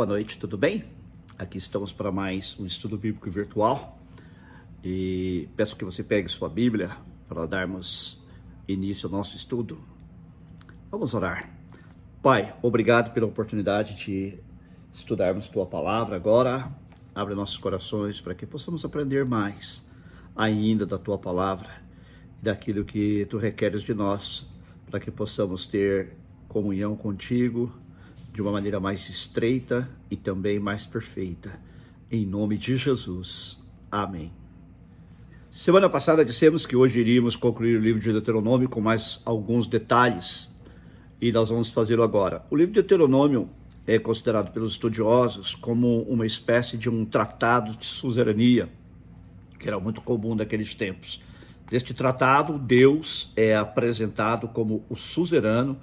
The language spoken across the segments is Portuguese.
Boa noite, tudo bem? Aqui estamos para mais um estudo bíblico virtual e peço que você pegue sua Bíblia para darmos início ao nosso estudo. Vamos orar. Pai, obrigado pela oportunidade de estudarmos tua palavra agora. Abre nossos corações para que possamos aprender mais ainda da tua palavra e daquilo que tu requeres de nós, para que possamos ter comunhão contigo de uma maneira mais estreita e também mais perfeita. Em nome de Jesus. Amém. Semana passada dissemos que hoje iríamos concluir o livro de Deuteronômio com mais alguns detalhes e nós vamos fazê-lo agora. O livro de Deuteronômio é considerado pelos estudiosos como uma espécie de um tratado de suzerania, que era muito comum naqueles tempos. Neste tratado, Deus é apresentado como o suzerano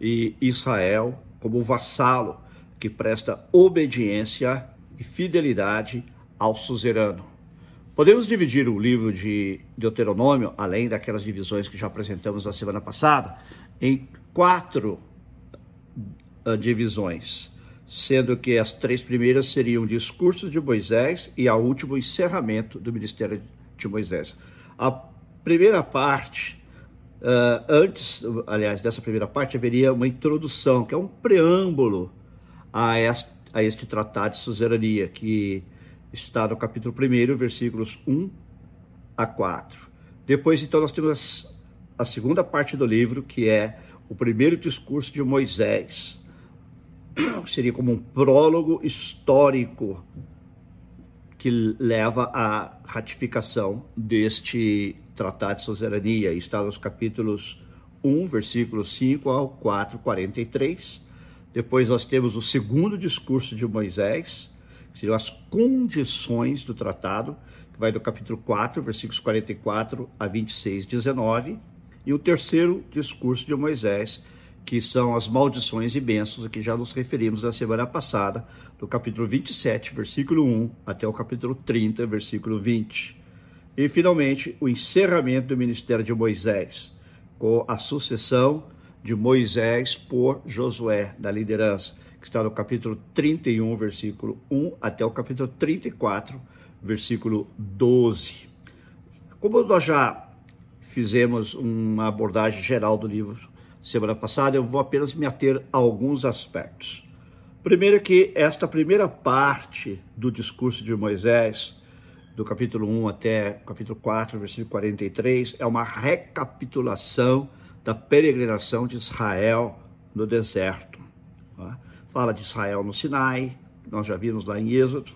e Israel como vassalo que presta obediência e fidelidade ao suzerano. Podemos dividir o livro de Deuteronômio, além daquelas divisões que já apresentamos na semana passada, em quatro uh, divisões, sendo que as três primeiras seriam o discurso de Moisés e a última o encerramento do ministério de Moisés. A primeira parte Uh, antes, aliás, dessa primeira parte, haveria uma introdução, que é um preâmbulo a este, a este tratado de suzerania, que está no capítulo 1, versículos 1 a 4. Depois, então, nós temos a segunda parte do livro, que é o primeiro discurso de Moisés, que seria como um prólogo histórico que leva à ratificação deste Tratado de Suzerania. Está nos capítulos 1, versículos 5 ao 4, 43. Depois nós temos o segundo discurso de Moisés, que seriam as condições do tratado, que vai do capítulo 4, versículos 44 a 26, 19. E o terceiro discurso de Moisés, que são as maldições e bênçãos, a que já nos referimos na semana passada, do capítulo 27, versículo 1, até o capítulo 30, versículo 20. E, finalmente, o encerramento do ministério de Moisés, com a sucessão de Moisés por Josué, da liderança, que está no capítulo 31, versículo 1, até o capítulo 34, versículo 12. Como nós já fizemos uma abordagem geral do livro semana passada, eu vou apenas me ater a alguns aspectos. Primeiro que esta primeira parte do discurso de Moisés do capítulo 1 até capítulo 4, versículo 43, é uma recapitulação da peregrinação de Israel no deserto. Tá? Fala de Israel no Sinai, nós já vimos lá em Êxodo,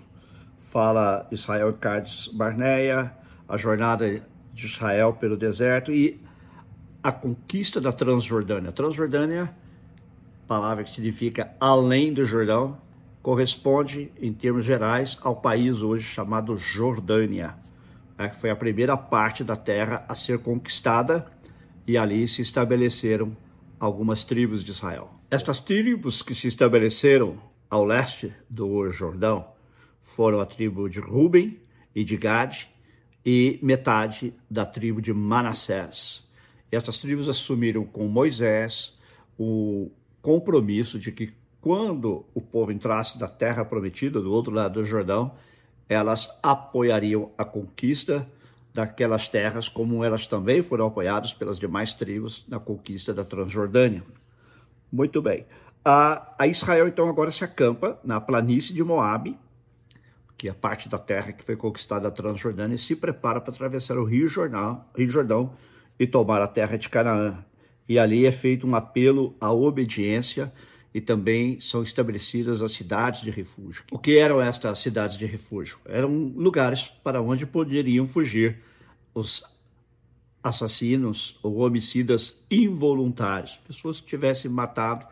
fala Israel em Cádiz Barneia, a jornada de Israel pelo deserto e a conquista da Transjordânia. Transjordânia, palavra que significa além do Jordão, corresponde, em termos gerais, ao país hoje chamado Jordânia, né, que foi a primeira parte da terra a ser conquistada e ali se estabeleceram algumas tribos de Israel. Estas tribos que se estabeleceram ao leste do Jordão foram a tribo de Ruben e de Gad e metade da tribo de Manassés. Estas tribos assumiram com Moisés o compromisso de que quando o povo entrasse na terra prometida, do outro lado do Jordão, elas apoiariam a conquista daquelas terras, como elas também foram apoiadas pelas demais tribos na conquista da Transjordânia. Muito bem. A, Israel, então, agora se acampa na planície de Moabe, que é parte da terra que foi conquistada da Transjordânia, e se prepara para atravessar o Rio Jordão, Rio Jordão e tomar a terra de Canaã. E ali é feito um apelo à obediência e também são estabelecidas as cidades de refúgio. O que eram estas cidades de refúgio? Eram lugares para onde poderiam fugir os assassinos ou homicidas involuntários, pessoas que tivessem matado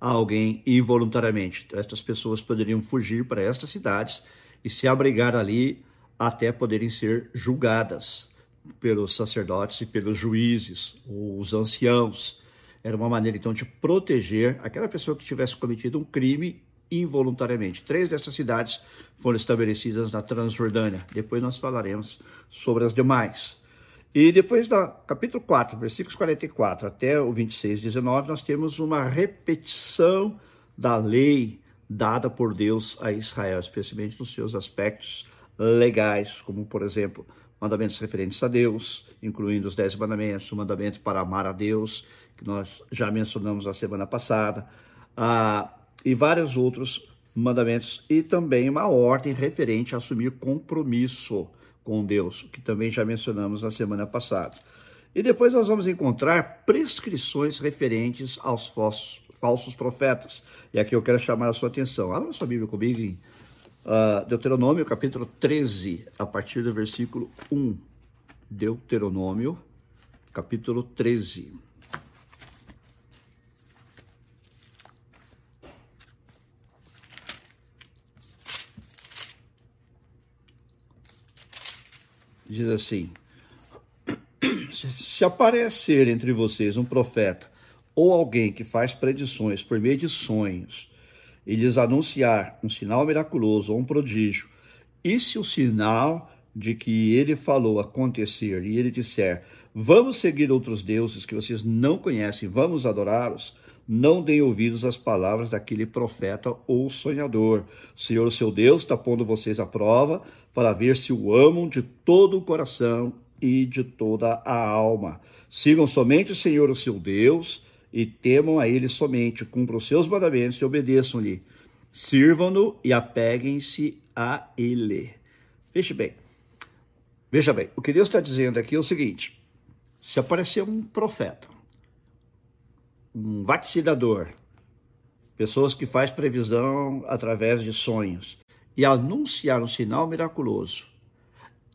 alguém involuntariamente. Estas pessoas poderiam fugir para estas cidades e se abrigar ali até poderem ser julgadas pelos sacerdotes e pelos juízes, os anciãos era uma maneira, então, de proteger aquela pessoa que tivesse cometido um crime involuntariamente. Três dessas cidades foram estabelecidas na Transjordânia. Depois nós falaremos sobre as demais. E depois, do capítulo 4, versículos 44 até o 26, 19, nós temos uma repetição da lei dada por Deus a Israel, especialmente nos seus aspectos legais, como, por exemplo, mandamentos referentes a Deus, incluindo os dez mandamentos, o mandamento para amar a Deus, que nós já mencionamos na semana passada, ah, e vários outros mandamentos, e também uma ordem referente a assumir compromisso com Deus, que também já mencionamos na semana passada. E depois nós vamos encontrar prescrições referentes aos falsos, falsos profetas. E aqui eu quero chamar a sua atenção. Abra sua Bíblia comigo em uh, Deuteronômio, capítulo 13, a partir do versículo 1. Deuteronômio, capítulo 13. Diz assim: Se aparecer entre vocês um profeta ou alguém que faz predições por meio de sonhos, e lhes anunciar um sinal miraculoso ou um prodígio, e se o sinal de que ele falou acontecer e ele disser: Vamos seguir outros deuses que vocês não conhecem, vamos adorá-los, não deem ouvidos às palavras daquele profeta ou sonhador. O Senhor, seu Deus, está pondo vocês à prova para ver se o amam de todo o coração e de toda a alma. Sigam somente o Senhor, o seu Deus, e temam a ele somente, cumpram os seus mandamentos e obedeçam-lhe. Sirvam-no e apeguem-se a ele. Veja bem, veja bem, o que Deus está dizendo aqui é o seguinte: se aparecer um profeta, um vaticinador, pessoas que faz previsão através de sonhos e anunciar um sinal miraculoso,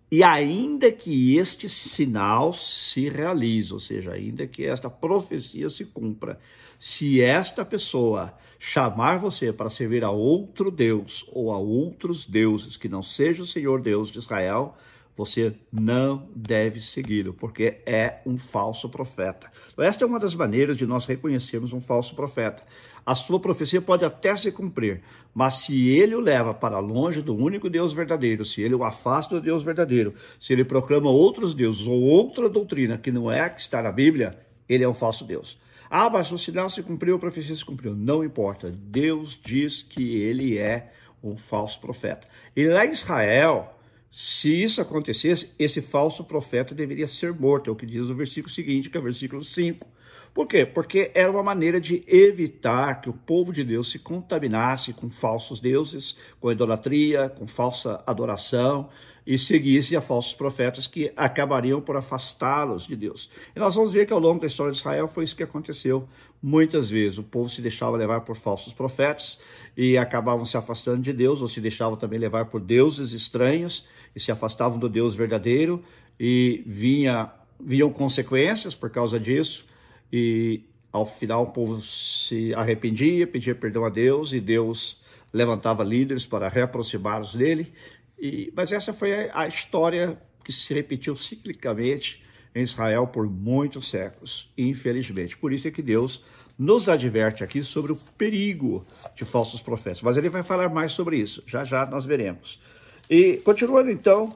e ainda que este sinal se realize, ou seja, ainda que esta profecia se cumpra, se esta pessoa chamar você para servir a outro Deus ou a outros deuses que não seja o Senhor Deus de Israel, você não deve segui-lo, porque é um falso profeta. Esta é uma das maneiras de nós reconhecermos um falso profeta. A sua profecia pode até se cumprir, mas se ele o leva para longe do único Deus verdadeiro, se ele o afasta do Deus verdadeiro, se ele proclama outros deuses ou outra doutrina que não é a que está na Bíblia, ele é um falso Deus. Ah, mas o sinal se cumpriu, a profecia se cumpriu. Não importa. Deus diz que ele é um falso profeta. E lá em Israel, se isso acontecesse, esse falso profeta deveria ser morto, é o que diz o versículo seguinte, que é o versículo 5. Por quê? Porque era uma maneira de evitar que o povo de Deus se contaminasse com falsos deuses, com idolatria, com falsa adoração e seguisse a falsos profetas que acabariam por afastá-los de Deus. E nós vamos ver que ao longo da história de Israel foi isso que aconteceu. Muitas vezes o povo se deixava levar por falsos profetas e acabavam se afastando de Deus, ou se deixavam também levar por deuses estranhos e se afastavam do Deus verdadeiro e vinha, vinham consequências por causa disso e ao final o povo se arrependia, pedia perdão a Deus e Deus levantava líderes para reaproximá-los dele. E, mas essa foi a, história que se repetiu ciclicamente em Israel por muitos séculos, infelizmente. Por isso é que Deus nos adverte aqui sobre o perigo de falsos profetas. Mas ele vai falar mais sobre isso, já já nós veremos. E continuando então,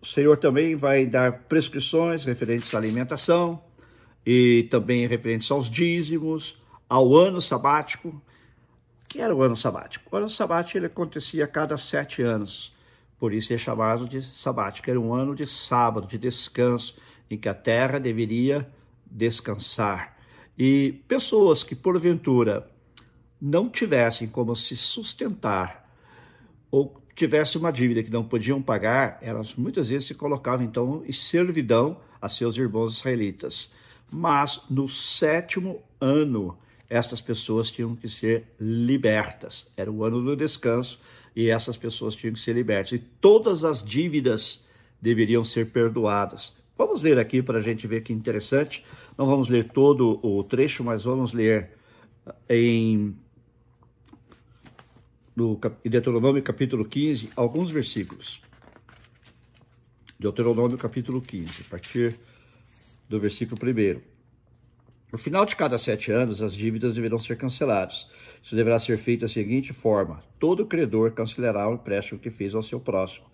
o Senhor também vai dar prescrições referentes à alimentação e também referentes aos dízimos, ao ano sabático. Que era o ano sabático? O ano sabático ele acontecia a cada sete anos, por isso é chamado de sabático. Era um ano de sábado, de descanso, em que a terra deveria descansar. E pessoas que porventura não tivessem como se sustentar ou tivesse uma dívida que não podiam pagar, elas muitas vezes se colocavam então em servidão a seus irmãos israelitas. Mas no sétimo ano, estas pessoas tinham que ser libertas. Era o ano do descanso e essas pessoas tinham que ser libertas. E todas as dívidas deveriam ser perdoadas. Vamos ler aqui para a gente ver que interessante. Não vamos ler todo o trecho, mas vamos ler em no Deuteronômio capítulo 15, alguns versículos. Deuteronômio capítulo 15, a partir do versículo 1. No final de cada sete anos, as dívidas deverão ser canceladas. Isso deverá ser feito da seguinte forma: todo credor cancelará o empréstimo que fez ao seu próximo.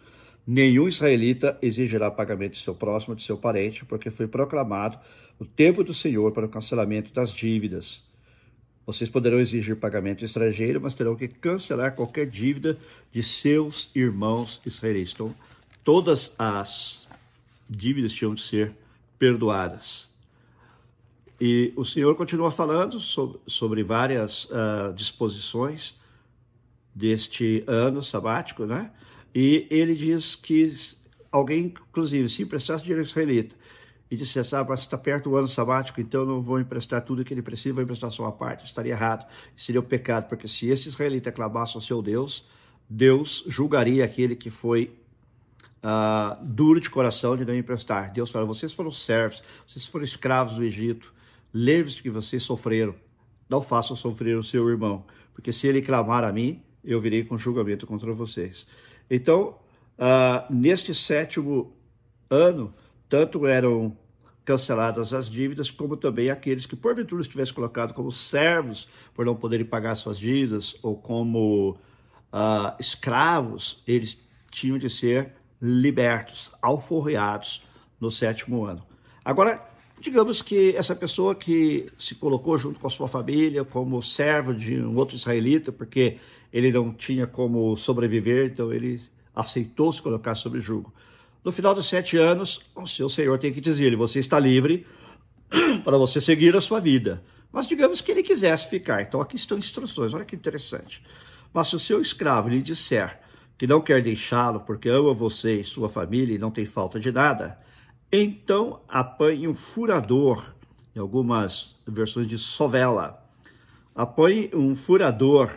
Nenhum israelita exigirá pagamento de seu próximo, de seu parente, porque foi proclamado o tempo do Senhor para o cancelamento das dívidas Vocês poderão exigir pagamento estrangeiro, mas terão que cancelar qualquer dívida de seus irmãos israelitas. Então, todas as dívidas tinham de ser perdoadas. E o Senhor continua falando sobre, sobre várias uh, disposições deste ano sabático, né? E ele diz que alguém, inclusive, se emprestasse dinheiro israelita e dissesse, ah, você está perto do ano sabático, então eu não vou emprestar tudo que ele precisa, vou emprestar só uma parte, estaria errado. Seria o um pecado, porque se esse israelita clamasse ao seu Deus, Deus julgaria aquele que foi uh, duro de coração de não emprestar. Deus fala, vocês foram servos, vocês foram escravos do Egito, lembre-se que vocês sofreram, não façam sofrer o seu irmão, porque se ele clamar a mim, eu virei com julgamento contra vocês. Então, uh, neste sétimo ano, tanto eram canceladas as dívidas, como também aqueles que porventura estivessem colocados como servos por não poderem pagar suas dívidas ou como uh, escravos, eles tinham de ser libertos, alforreados no sétimo ano. Agora, digamos que essa pessoa que se colocou junto com a sua família como servo de um outro israelita, porque ele não tinha como sobreviver, então ele aceitou se colocar sob julgo. No final dos sete anos, o seu senhor tem que dizer-lhe: você está livre para você seguir a sua vida. Mas digamos que ele quisesse ficar. Então aqui estão instruções, olha que interessante. Mas se o seu escravo lhe disser que não quer deixá-lo porque ama você e sua família e não tem falta de nada, então apanhe um furador, em algumas versões de sovela, apanhe um furador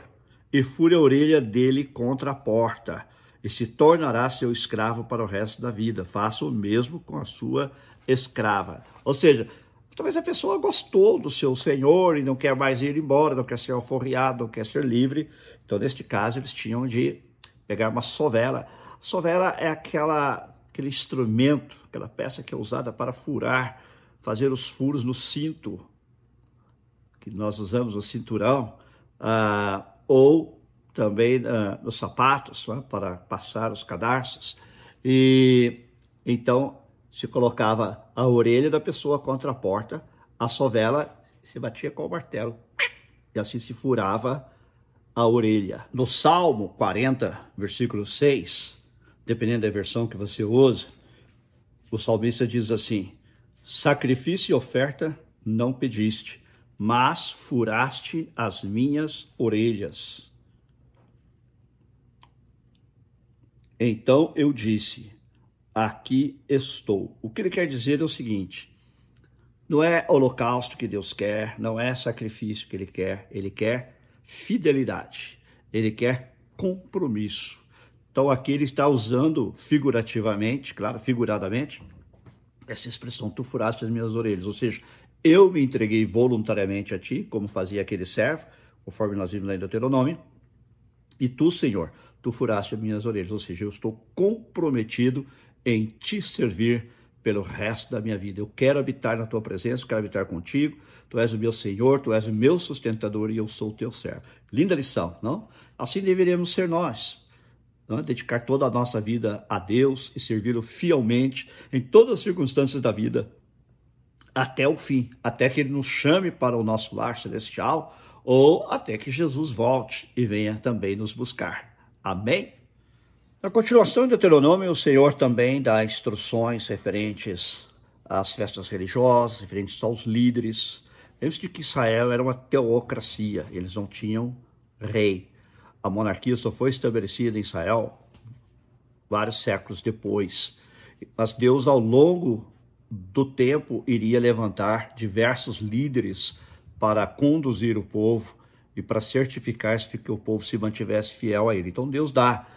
e fure a orelha dele contra a porta e se tornará seu escravo para o resto da vida. Faça o mesmo com a sua escrava. Ou seja, talvez a pessoa gostou do seu senhor e não quer mais ir embora, não quer ser alforriado, não quer ser livre. Então, neste caso, eles tinham de pegar uma sovela. Sovela é aquela, aquele instrumento, aquela peça que é usada para furar, fazer os furos no cinto, que nós usamos o cinturão, ah, ou também uh, nos sapatos né, para passar os cadarços. E então se colocava a orelha da pessoa contra a porta, a sovela se batia com o martelo e assim se furava a orelha. No Salmo 40, versículo 6, dependendo da versão que você usa, o salmista diz assim: Sacrifício e oferta não pediste, mas furaste as minhas orelhas. Então eu disse: Aqui estou. O que ele quer dizer é o seguinte: não é holocausto que Deus quer, não é sacrifício que ele quer, ele quer fidelidade, ele quer compromisso. Então aqui ele está usando figurativamente, claro, figuradamente, essa expressão, tu furaste as minhas orelhas, ou seja, eu me entreguei voluntariamente a ti, como fazia aquele servo, conforme nós vimos lá em Deuteronômio, e tu, Senhor, tu furaste as minhas orelhas, ou seja, eu estou comprometido em te servir pelo resto da minha vida. Eu quero habitar na tua presença, quero habitar contigo. Tu és o meu Senhor, tu és o meu sustentador e eu sou o teu servo. Linda lição, não? Assim deveríamos ser nós. Não? Dedicar toda a nossa vida a Deus e servi-lo fielmente em todas as circunstâncias da vida, até o fim, até que Ele nos chame para o nosso lar celestial ou até que Jesus volte e venha também nos buscar. Amém? Na continuação de Deuteronômio, o Senhor também dá instruções referentes às festas religiosas, referentes aos líderes. Lembre-se que Israel era uma teocracia, eles não tinham rei. A monarquia só foi estabelecida em Israel vários séculos depois. Mas Deus, ao longo do tempo, iria levantar diversos líderes para conduzir o povo e para certificar-se de que o povo se mantivesse fiel a ele. Então Deus dá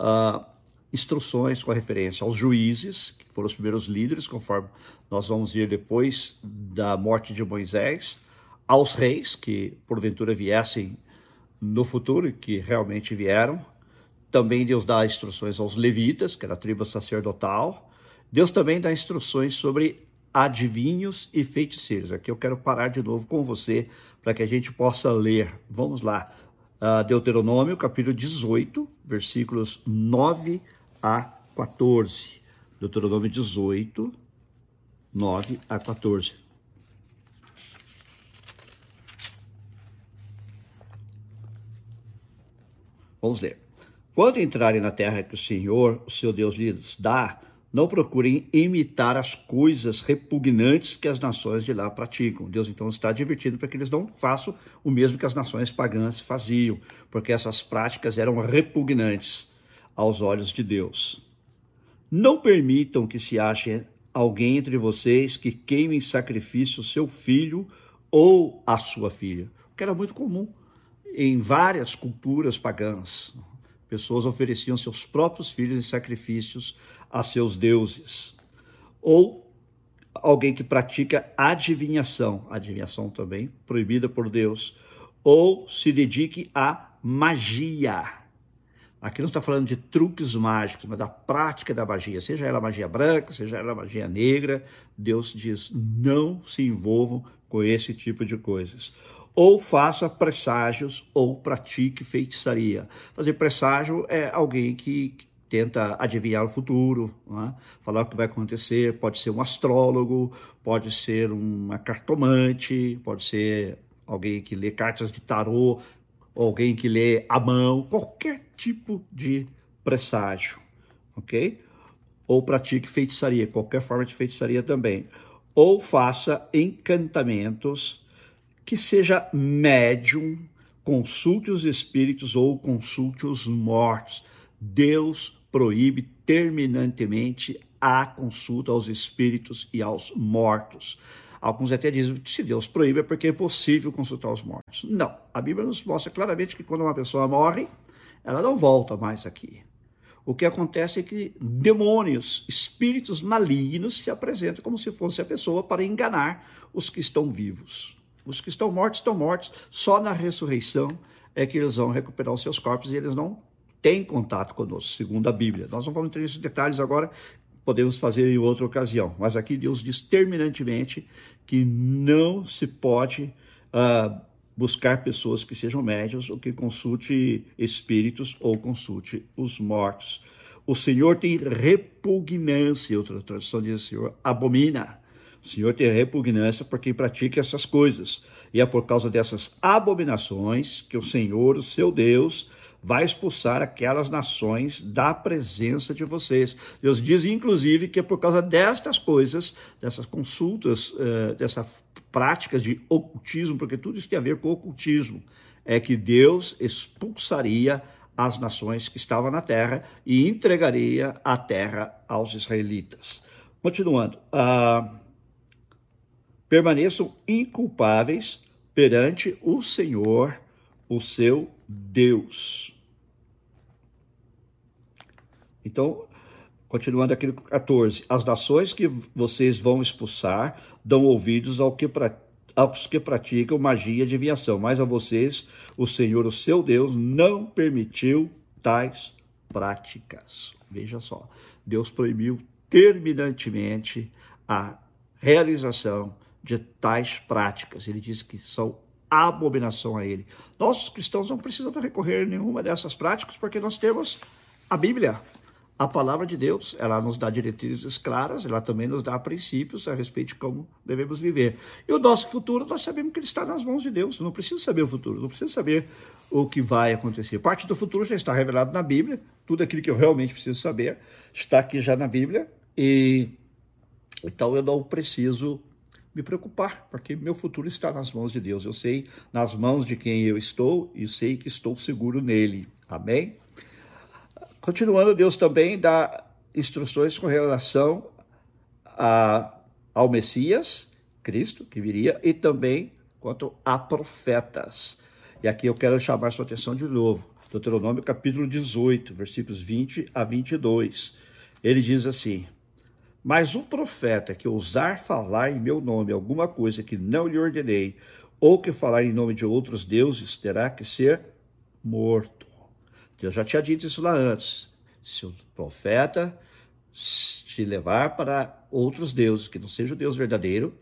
uh, instruções com referência aos juízes, que foram os primeiros líderes, conforme nós vamos ver depois da morte de Moisés, aos reis, que porventura viessem no futuro e que realmente vieram. Também Deus dá instruções aos levitas, que era a tribo sacerdotal. Deus também dá instruções sobre adivinhos e feiticeiros. Aqui eu quero parar de novo com você para que a gente possa ler. Vamos lá uh, Deuteronômio, capítulo 18, versículos 9 a 14. Deuteronômio 18, 9 a 14. Vamos ler. Quando entrarem na terra que o Senhor, o seu Deus, lhes dá, não procurem imitar as coisas repugnantes que as nações de lá praticam. Deus então está advertindo para que eles não façam o mesmo que as nações pagãs faziam, porque essas práticas eram repugnantes aos olhos de Deus. Não permitam que se ache alguém entre vocês que queime em sacrifício seu filho ou a sua filha, o que era muito comum em várias culturas pagãs. Pessoas ofereciam seus próprios filhos em sacrifícios a seus deuses. Ou alguém que pratica adivinhação, adivinhação também proibida por Deus, ou se dedique à magia. Aqui não está falando de truques mágicos, mas da prática da magia, seja ela magia branca, seja ela magia negra. Deus diz: não se envolvam com esse tipo de coisas ou faça presságios ou pratique feitiçaria. Fazer presságio é alguém que tenta adivinhar o futuro, é? falar o que vai acontecer. Pode ser um astrólogo, pode ser uma cartomante, pode ser alguém que lê cartas de tarô, alguém que lê a mão, qualquer tipo de presságio, ok? Ou pratique feitiçaria, qualquer forma de feitiçaria também. Ou faça encantamentos que seja médium, consulte os espíritos ou consulte os mortos. Deus proíbe terminantemente a consulta aos espíritos e aos mortos. Alguns até dizem que se Deus proíbe é porque é possível consultar os mortos. Não, a Bíblia nos mostra claramente que quando uma pessoa morre, ela não volta mais aqui. O que acontece é que demônios, espíritos malignos se apresentam como se fosse a pessoa para enganar os que estão vivos. Os que estão mortos estão mortos. Só na ressurreição é que eles vão recuperar os seus corpos e eles não têm contato conosco, segundo a Bíblia. Nós não vamos entrar nesses detalhes agora, podemos fazer em outra ocasião. Mas aqui Deus diz terminantemente que não se pode uh, buscar pessoas que sejam médios ou que consulte espíritos ou consulte os mortos. O Senhor tem repugnância, outra tradução diz o Senhor abomina o Senhor tem repugnância por quem pratica essas coisas. E é por causa dessas abominações que o Senhor, o seu Deus, vai expulsar aquelas nações da presença de vocês. Deus diz, inclusive, que é por causa destas coisas, dessas consultas, uh, dessa prática de ocultismo, porque tudo isso tem a ver com ocultismo, é que Deus expulsaria as nações que estavam na terra e entregaria a terra aos israelitas. Continuando. Uh, permaneçam inculpáveis perante o Senhor, o seu Deus. Então, continuando aqui no 14: As nações que vocês vão expulsar dão ouvidos ao que aos que praticam magia de adivinhação, mas a vocês, o Senhor, o seu Deus, não permitiu tais práticas. Veja só, Deus proibiu terminantemente a realização de tais práticas. Ele diz que são abominação a ele. Nós, cristãos, não precisamos recorrer a nenhuma dessas práticas, porque nós temos a Bíblia, a palavra de Deus. Ela nos dá diretrizes claras, ela também nos dá princípios a respeito de como devemos viver. E o nosso futuro, nós sabemos que ele está nas mãos de Deus. Não precisa saber o futuro, não precisa saber o que vai acontecer. Parte do futuro já está revelado na Bíblia, tudo aquilo que eu realmente preciso saber está aqui já na Bíblia, e então eu não preciso me preocupar, porque meu futuro está nas mãos de Deus. Eu sei nas mãos de quem eu estou e sei que estou seguro nele. Amém? Continuando, Deus também dá instruções com relação a, ao Messias, Cristo, que viria, e também quanto a profetas. E aqui eu quero chamar sua atenção de novo. Deuteronômio capítulo 18, versículos 20 a 22. Ele diz assim: mas o profeta que ousar falar em meu nome alguma coisa que não lhe ordenei, ou que falar em nome de outros deuses, terá que ser morto. Deus já tinha dito isso lá antes. Se o profeta te levar para outros deuses, que não seja o Deus verdadeiro,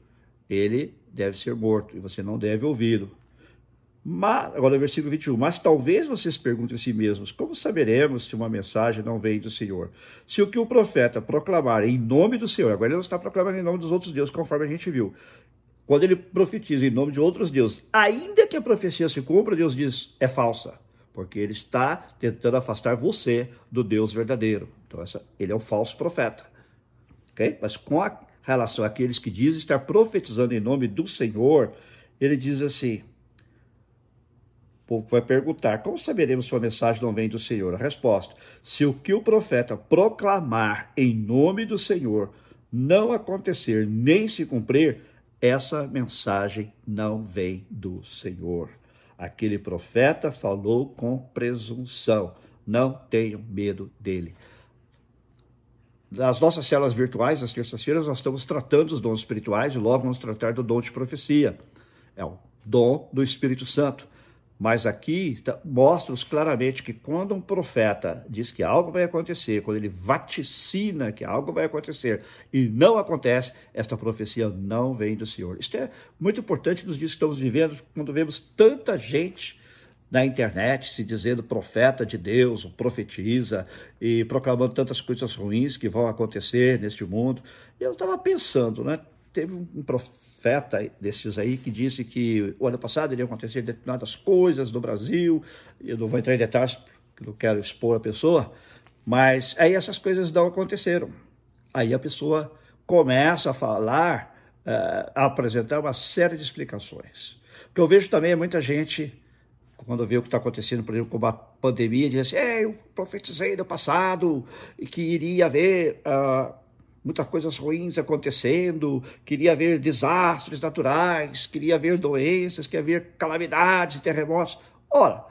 ele deve ser morto e você não deve ouvi-lo. Mas, agora o versículo 21. Mas talvez vocês perguntem a si mesmos: como saberemos se uma mensagem não vem do Senhor? Se o que o profeta proclamar em nome do Senhor, agora ele não está proclamando em nome dos outros deuses, conforme a gente viu. Quando ele profetiza em nome de outros deuses, ainda que a profecia se cumpra, Deus diz: é falsa porque ele está tentando afastar você do Deus verdadeiro. Então, essa, ele é um falso profeta. ok? Mas com a relação àqueles que dizem estar profetizando em nome do Senhor, ele diz assim: povo vai perguntar: como saberemos se a mensagem não vem do Senhor? A resposta: se o que o profeta proclamar em nome do Senhor não acontecer nem se cumprir, essa mensagem não vem do Senhor. Aquele profeta falou com presunção. Não tenham medo dele. Nas nossas células virtuais, às terças-feiras, nós estamos tratando os dons espirituais e logo vamos tratar do dom de profecia. É o dom do Espírito Santo. Mas aqui mostra-nos claramente que quando um profeta diz que algo vai acontecer, quando ele vaticina que algo vai acontecer e não acontece, esta profecia não vem do Senhor. Isto é muito importante nos dias que estamos vivendo, quando vemos tanta gente na internet se dizendo profeta de Deus, ou profetiza, e proclamando tantas coisas ruins que vão acontecer neste mundo. Eu estava pensando, né? Teve um profeta profeta desses aí que disse que o ano passado iriam acontecer determinadas coisas no Brasil. Eu não vou entrar em detalhes, porque não quero expor a pessoa, mas aí essas coisas não aconteceram. Aí a pessoa começa a falar, uh, a apresentar uma série de explicações. O que eu vejo também é muita gente, quando vê o que está acontecendo, por exemplo, com a pandemia, diz assim: é, eu profetizei no passado que iria haver. Uh, muitas coisas ruins acontecendo, queria ver desastres naturais, queria ver doenças, queria ver calamidades, terremotos. Ora,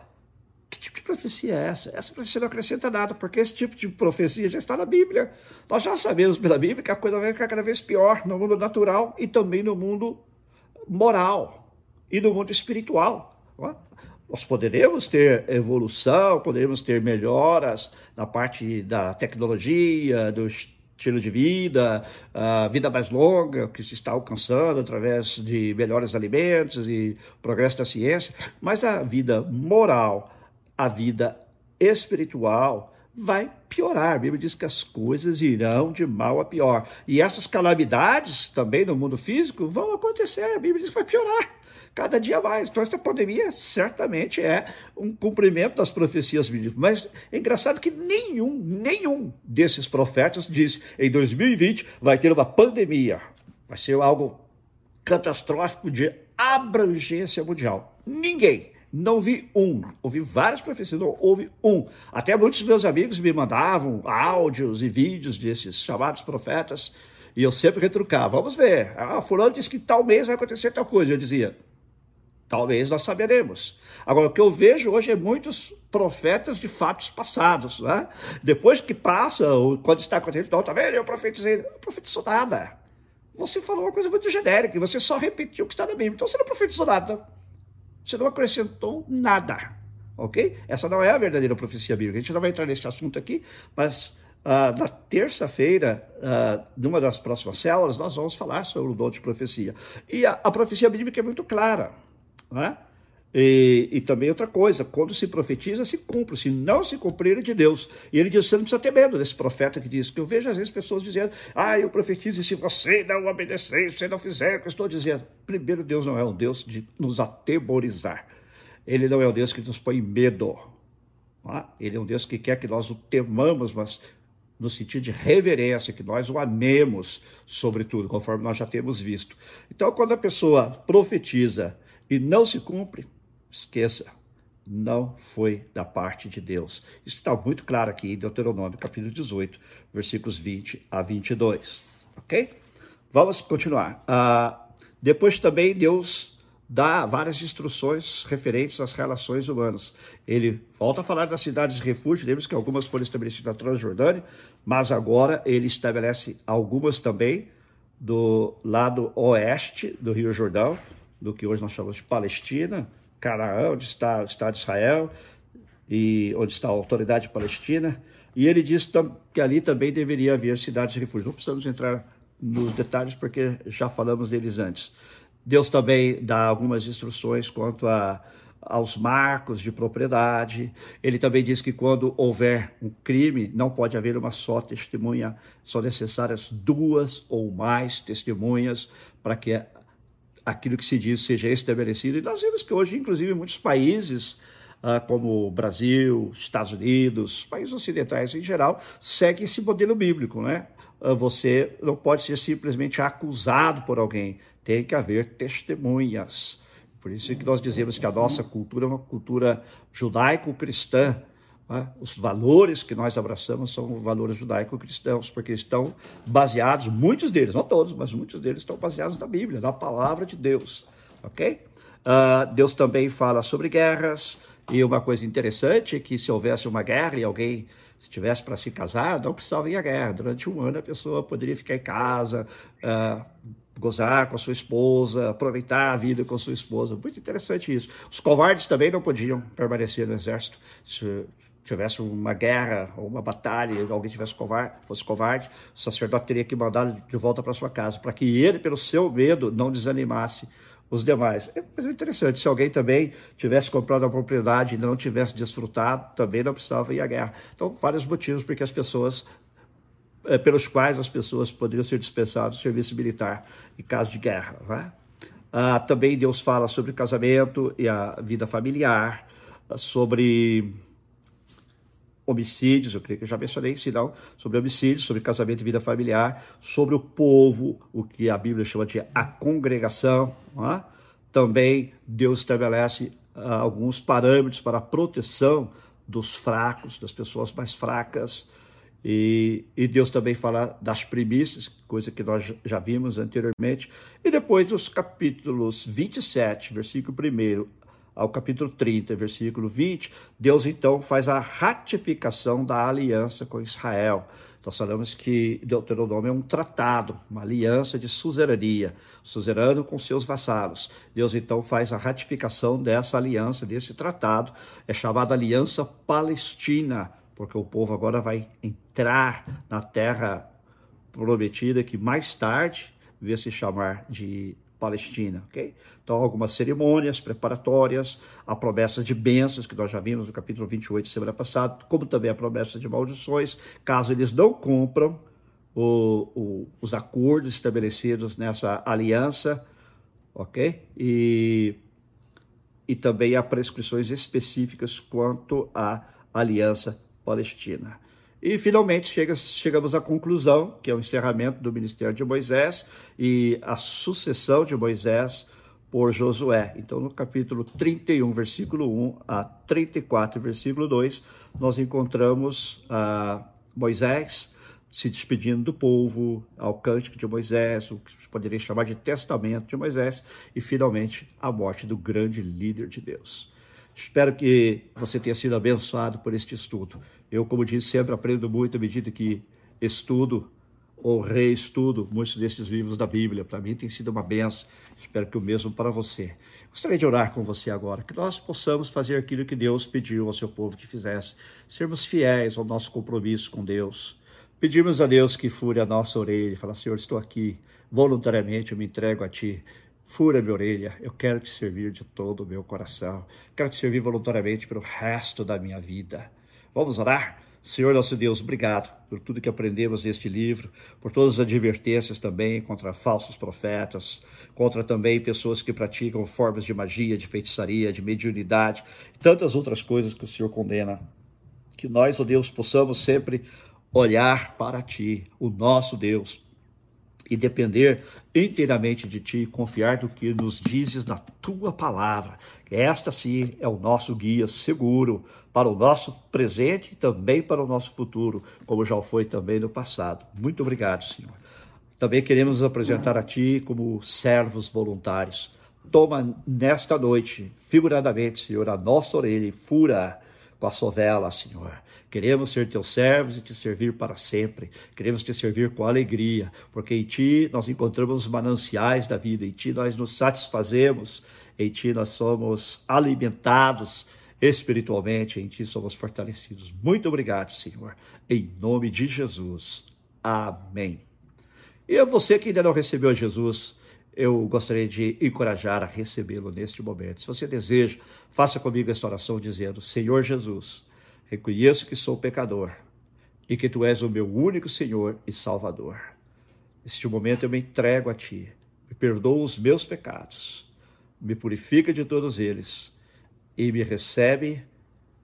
que tipo de profecia é essa? Essa profecia não acrescenta nada, porque esse tipo de profecia já está na Bíblia. Nós já sabemos pela Bíblia que a coisa vai ficar cada vez pior no mundo natural e também no mundo moral e no mundo espiritual. É? Nós poderemos ter evolução, poderemos ter melhoras na parte da tecnologia, dos estilo de vida, a vida mais longa que se está alcançando através de melhores alimentos e progresso da ciência, mas a vida moral, a vida espiritual vai piorar. A Bíblia diz que as coisas irão de mal a pior. E essas calamidades também no mundo físico vão acontecer. A Bíblia diz que vai piorar cada dia mais. Então, esta pandemia certamente é um cumprimento das profecias bíblicas. Mas é engraçado que nenhum, nenhum desses profetas disse em 2020 vai ter uma pandemia. Vai ser algo catastrófico de abrangência mundial. Ninguém. Não vi um. Ouvi várias profecias, não houve um. Até muitos meus amigos me mandavam áudios e vídeos desses chamados profetas. E eu sempre retrucava. Vamos ver. Ah, fulano disse que tal mês vai acontecer tal coisa. Eu dizia, Talvez nós saberemos. Agora, o que eu vejo hoje é muitos profetas de fatos passados. Né? Depois que passa, ou quando está acontecendo, não, tá vendo? Eu profetizei. Não profetizou nada. Você falou uma coisa muito genérica, você só repetiu o que está na Bíblia. Então você não profetizou nada. Você não acrescentou nada. Ok? Essa não é a verdadeira profecia bíblica. A gente não vai entrar nesse assunto aqui, mas Uh, na terça-feira, uh, numa das próximas células, nós vamos falar sobre o dom de profecia. E a, a profecia bíblica é muito clara. Né? E, e, também outra coisa, quando se profetiza, se cumpre. Se não se cumprir, é de Deus. E ele diz: você não precisa ter medo desse profeta que diz. Que eu vejo às vezes pessoas dizendo: ah, eu profetizo, e se você não obedecer, se você não fizer o que eu estou dizendo. Primeiro, Deus não é um Deus de nos atemorizar. Ele não é um Deus que nos põe medo. É? Ele é um Deus que quer que nós o temamos, mas no sentido de reverência, que nós o amemos, sobretudo, conforme nós já temos visto. Então, quando a pessoa profetiza, e não se cumpre, esqueça, não foi da parte de Deus. Isso está muito claro aqui em Deuteronômio, capítulo 18, versículos 20 a 22. Ok? Vamos continuar. Uh, depois também Deus dá várias instruções referentes às relações humanas. Ele volta a falar das cidades de refúgio, lembra que algumas foram estabelecidas na Transjordânia, mas agora ele estabelece algumas também do lado oeste do Rio Jordão, do que hoje nós chamamos de Palestina, Canaã, onde está o Estado de Israel e onde está a autoridade palestina. E ele diz que ali também deveria haver cidades de refúgio. Não precisamos entrar nos detalhes porque já falamos deles antes. Deus também dá algumas instruções quanto a, aos marcos de propriedade. Ele também diz que quando houver um crime, não pode haver uma só testemunha, são necessárias duas ou mais testemunhas para que aquilo que se diz seja estabelecido. E nós vemos que hoje, inclusive, muitos países, ah, como o Brasil, Estados Unidos, países ocidentais em geral, seguem esse modelo bíblico, né? Ah, você não pode ser simplesmente acusado por alguém, tem que haver testemunhas. Por isso que nós dizemos que a nossa cultura é uma cultura judaico-cristã. Né? Os valores que nós abraçamos são valores judaico-cristãos, porque estão baseados, muitos deles, não todos, mas muitos deles estão baseados na Bíblia, na palavra de Deus. Ok? Uh, Deus também fala sobre guerras, e uma coisa interessante é que se houvesse uma guerra e alguém estivesse para se casar, não precisava ir à guerra. Durante um ano a pessoa poderia ficar em casa, uh, gozar com a sua esposa, aproveitar a vida com a sua esposa. Muito interessante isso. Os covardes também não podiam permanecer no exército. Se tivesse uma guerra ou uma batalha e alguém tivesse covarde, fosse covarde, o sacerdote teria que mandá-lo de volta para sua casa, para que ele, pelo seu medo, não desanimasse os demais. É, é interessante, se alguém também tivesse comprado a propriedade e não tivesse desfrutado, também não precisava ir à guerra. Então, vários motivos porque as pessoas é, pelos quais as pessoas poderiam ser dispensadas do serviço militar em caso de guerra. Né? Ah, também Deus fala sobre casamento e a vida familiar, sobre homicídios, eu creio que eu já mencionei, se sobre homicídios, sobre casamento e vida familiar, sobre o povo, o que a Bíblia chama de a congregação. É? Também Deus estabelece ah, alguns parâmetros para a proteção dos fracos, das pessoas mais fracas. E, e, Deus também fala das primícias, coisa que nós já vimos anteriormente. E depois dos capítulos 27, versículo 1 ao capítulo 30, versículo 20, Deus então faz a ratificação da aliança com Israel. Nós falamos que Deuteronômio é um tratado, uma aliança de suzerania, suzerano com seus vassalos. Deus então faz a ratificação dessa aliança, desse tratado, é chamada Aliança Palestina, porque o povo agora vai entrar na terra prometida que mais tarde veio se chamar de Palestina, ok? Então, algumas cerimônias preparatórias, a promessa de bênçãos, que nós já vimos no capítulo 28, semana passada, como também a promessa de maldições, caso eles não cumpram o, o, os acordos estabelecidos nessa aliança, ok? E, e também há prescrições específicas quanto à aliança palestina. E finalmente chega, chegamos à conclusão, que é o encerramento do ministério de Moisés e a sucessão de Moisés por Josué. Então, no capítulo 31, versículo 1 a 34, versículo 2, nós encontramos ah, Moisés se despedindo do povo, ao cântico de Moisés, o que poderia chamar de testamento de Moisés, e finalmente a morte do grande líder de Deus. Espero que você tenha sido abençoado por este estudo. Eu, como disse, sempre aprendo muito à medida que estudo ou reestudo muitos destes livros da Bíblia. Para mim tem sido uma benção. Espero que o mesmo para você. Gostaria de orar com você agora, que nós possamos fazer aquilo que Deus pediu ao seu povo que fizesse, sermos fiéis ao nosso compromisso com Deus. Pedimos a Deus que fure a nossa orelha e fale, Senhor, estou aqui, voluntariamente eu me entrego a Ti. Fura minha orelha, eu quero te servir de todo o meu coração. Quero te servir voluntariamente pelo resto da minha vida. Vamos orar? Senhor nosso Deus, obrigado por tudo que aprendemos neste livro, por todas as advertências também contra falsos profetas, contra também pessoas que praticam formas de magia, de feitiçaria, de mediunidade e tantas outras coisas que o Senhor condena. Que nós, ó oh Deus, possamos sempre olhar para Ti, o nosso Deus, e depender inteiramente de ti, confiar do que nos dizes na tua palavra. Esta sim é o nosso guia seguro para o nosso presente e também para o nosso futuro, como já foi também no passado. Muito obrigado, Senhor. Também queremos apresentar a ti como servos voluntários. Toma nesta noite, figuradamente, Senhor, a nossa orelha e fura com a sovela, Senhor. Queremos ser teus servos e te servir para sempre. Queremos te servir com alegria, porque em ti nós encontramos os mananciais da vida, em ti nós nos satisfazemos, em ti nós somos alimentados espiritualmente, em ti somos fortalecidos. Muito obrigado, Senhor. Em nome de Jesus. Amém. E a você que ainda não recebeu Jesus, eu gostaria de encorajar a recebê-lo neste momento. Se você deseja, faça comigo esta oração dizendo: Senhor Jesus, reconheço que sou pecador e que tu és o meu único Senhor e Salvador. Neste momento eu me entrego a ti, me perdoa os meus pecados, me purifica de todos eles e me recebe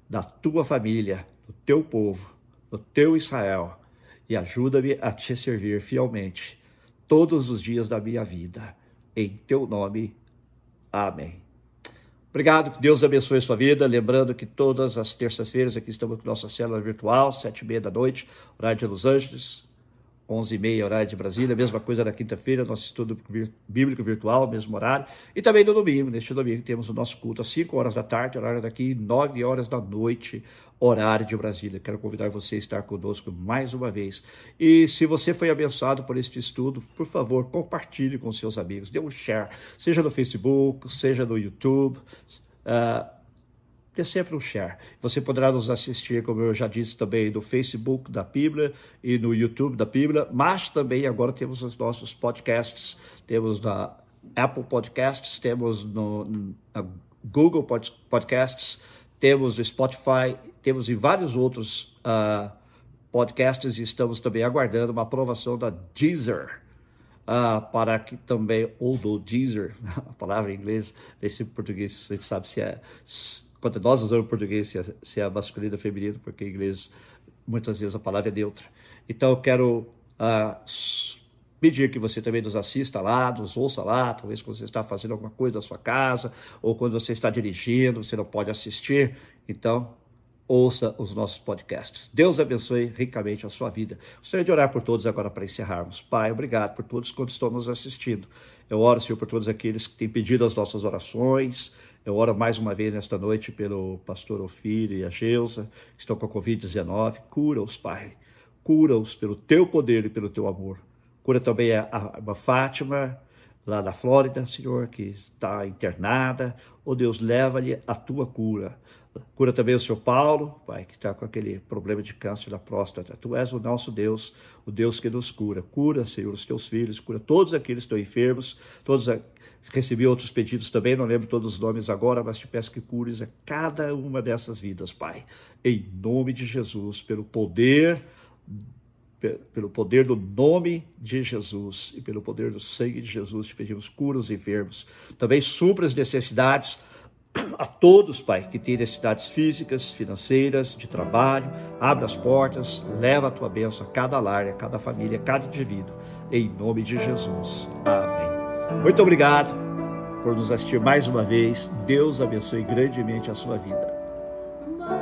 da tua família, do teu povo, do teu Israel, e ajuda-me a te servir fielmente todos os dias da minha vida. Em teu nome. Amém. Obrigado, que Deus abençoe sua vida. Lembrando que todas as terças-feiras aqui estamos com nossa célula virtual, sete e meia da noite, horário de Los Angeles, onze e meia, horário de Brasília. Mesma coisa na quinta-feira, nosso estudo bíblico virtual, mesmo horário. E também no domingo, neste domingo temos o nosso culto às cinco horas da tarde, horário daqui, nove horas da noite, horário de Brasília. Quero convidar você a estar conosco mais uma vez. E se você foi abençoado por este estudo, por favor, compartilhe com seus amigos, dê um share, seja no Facebook, seja no YouTube. Uh, dê sempre um share. Você poderá nos assistir, como eu já disse também, no Facebook da Bíblia e no YouTube da Bíblia, mas também agora temos os nossos podcasts, temos na Apple Podcasts, temos no, na Google Podcasts, temos no Spotify, temos em vários outros uh, podcasts e estamos também aguardando uma aprovação da Deezer. Uh, para que também, ou do Deezer, a palavra em inglês, nesse português, gente sabe se é, quando nós usamos português, se é, se é masculino ou feminino, porque em inglês muitas vezes a palavra é neutra. Então eu quero uh, pedir que você também nos assista lá, nos ouça lá, talvez quando você está fazendo alguma coisa na sua casa, ou quando você está dirigindo, você não pode assistir, então ouça os nossos podcasts. Deus abençoe ricamente a sua vida. Gostaria de orar por todos agora para encerrarmos. Pai, obrigado por todos quantos estão nos assistindo. Eu oro, Senhor, por todos aqueles que têm pedido as nossas orações. Eu oro mais uma vez nesta noite pelo pastor Ofírio e a Geusa, que estão com a Covid-19. Cura-os, Pai. Cura-os pelo teu poder e pelo teu amor. Cura também a, a, a Fátima, lá da Flórida, Senhor, que está internada. Oh Deus, leva-lhe a tua cura. Cura também o Senhor Paulo, Pai, que está com aquele problema de câncer da próstata. Tu és o nosso Deus, o Deus que nos cura. Cura, Senhor, os teus filhos, cura todos aqueles que estão enfermos, todos a... Recebi outros pedidos também, não lembro todos os nomes agora, mas te peço que cures a cada uma dessas vidas, Pai. Em nome de Jesus, pelo poder pelo poder do nome de Jesus e pelo poder do sangue de Jesus, te pedimos cura os enfermos. Também supra as necessidades a todos, Pai, que têm necessidades físicas, financeiras, de trabalho. Abra as portas, leva a tua bênção a cada lar, a cada família, a cada indivíduo. Em nome de Jesus. Amém. Muito obrigado por nos assistir mais uma vez. Deus abençoe grandemente a sua vida.